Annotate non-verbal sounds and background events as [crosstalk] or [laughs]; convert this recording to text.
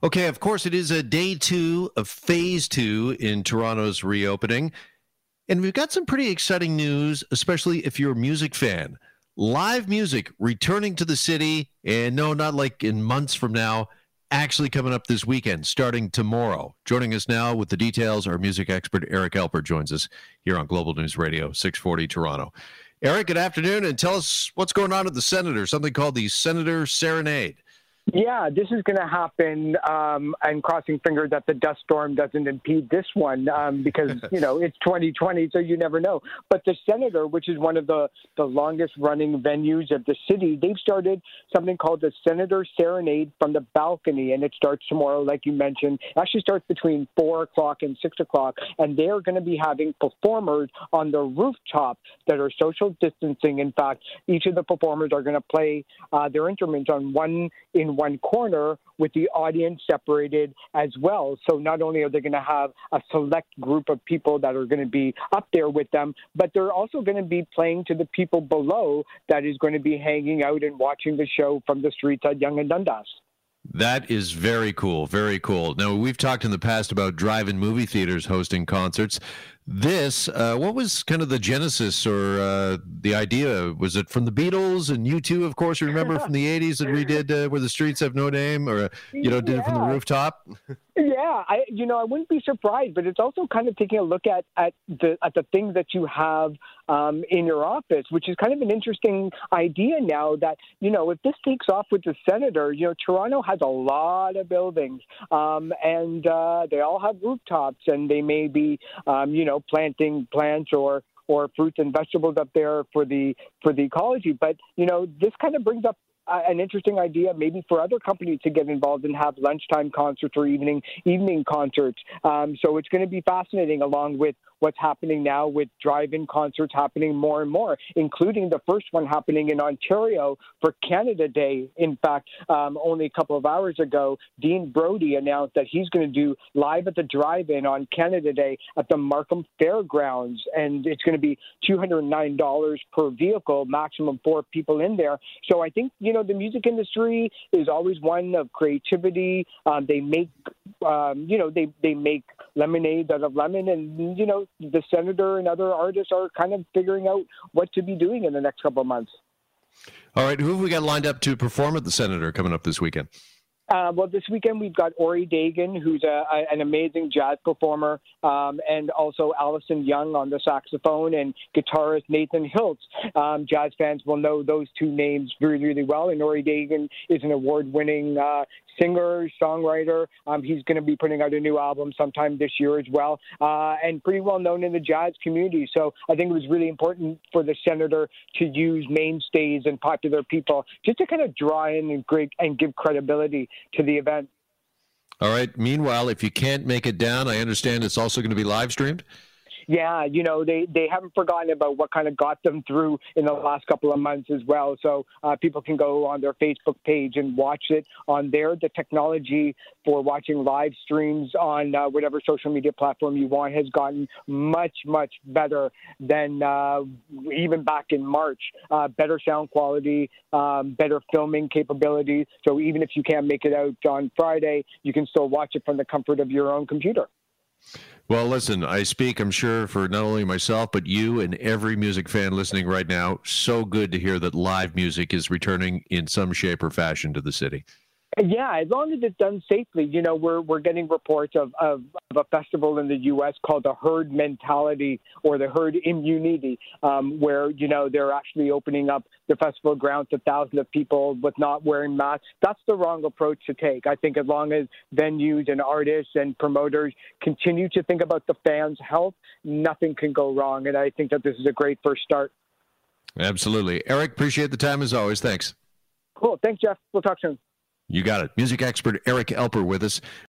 Okay, of course, it is a day two of phase two in Toronto's reopening. And we've got some pretty exciting news, especially if you're a music fan. Live music returning to the city, and no, not like in months from now, actually coming up this weekend, starting tomorrow. Joining us now with the details, our music expert Eric Alper joins us here on Global News Radio, 640 Toronto. Eric, good afternoon, and tell us what's going on at the Senator, something called the Senator Serenade. Yeah, this is going to happen. Um, I'm crossing fingers that the dust storm doesn't impede this one um, because, [laughs] you know, it's 2020, so you never know. But the Senator, which is one of the, the longest running venues of the city, they've started something called the Senator Serenade from the balcony, and it starts tomorrow, like you mentioned. It actually starts between 4 o'clock and 6 o'clock, and they're going to be having performers on the rooftop that are social distancing. In fact, each of the performers are going to play uh, their instruments on one in one corner with the audience separated as well. So not only are they going to have a select group of people that are going to be up there with them, but they're also going to be playing to the people below that is going to be hanging out and watching the show from the streets at Yonge and Dundas. That is very cool. Very cool. Now, we've talked in the past about drive in movie theaters hosting concerts. This, uh, what was kind of the genesis or uh, the idea? Was it from the Beatles and U2, of course, remember from the 80s that we [laughs] did uh, Where the Streets Have No Name or, you know, did yeah. it from the rooftop? [laughs] Yeah, I you know I wouldn't be surprised, but it's also kind of taking a look at at the at the things that you have um, in your office, which is kind of an interesting idea now. That you know if this takes off with the senator, you know Toronto has a lot of buildings, um, and uh, they all have rooftops, and they may be um, you know planting plants or or fruits and vegetables up there for the for the ecology. But you know, this kind of brings up an interesting idea maybe for other companies to get involved and have lunchtime concerts or evening evening concerts. Um, so it's going to be fascinating along with what's happening now with drive-in concerts happening more and more, including the first one happening in Ontario for Canada Day. In fact, um, only a couple of hours ago, Dean Brody announced that he's going to do live at the drive-in on Canada Day at the Markham Fairgrounds, and it's going to be $209 per vehicle, maximum four people in there. So I think you know know, the music industry is always one of creativity. Um, they make, um, you know, they they make lemonade out of lemon, and you know, the senator and other artists are kind of figuring out what to be doing in the next couple of months. All right, who have we got lined up to perform at the senator coming up this weekend? Uh, well, this weekend we've got Ori Dagan, who's a, a, an amazing jazz performer, um, and also Allison Young on the saxophone and guitarist Nathan Hiltz. Um, jazz fans will know those two names really, really well. And Ori Dagan is an award-winning uh, singer, songwriter. Um, he's going to be putting out a new album sometime this year as well, uh, and pretty well known in the jazz community. So I think it was really important for the senator to use mainstays and popular people just to kind of draw in and, great, and give credibility to the event. All right. Meanwhile, if you can't make it down, I understand it's also going to be live streamed yeah, you know, they, they haven't forgotten about what kind of got them through in the last couple of months as well. So uh, people can go on their Facebook page and watch it on there. The technology for watching live streams on uh, whatever social media platform you want has gotten much, much better than uh, even back in March. Uh, better sound quality, um, better filming capabilities. So even if you can't make it out on Friday, you can still watch it from the comfort of your own computer. Well, listen, I speak, I'm sure, for not only myself, but you and every music fan listening right now. So good to hear that live music is returning in some shape or fashion to the city. Yeah, as long as it's done safely. You know, we're we're getting reports of, of, of a festival in the U.S. called the herd mentality or the herd immunity, um, where you know they're actually opening up the festival grounds to thousands of people with not wearing masks. That's the wrong approach to take. I think as long as venues and artists and promoters continue to think about the fans' health, nothing can go wrong. And I think that this is a great first start. Absolutely, Eric. Appreciate the time as always. Thanks. Cool. Thanks, Jeff. We'll talk soon. You got it. Music expert Eric Alper with us.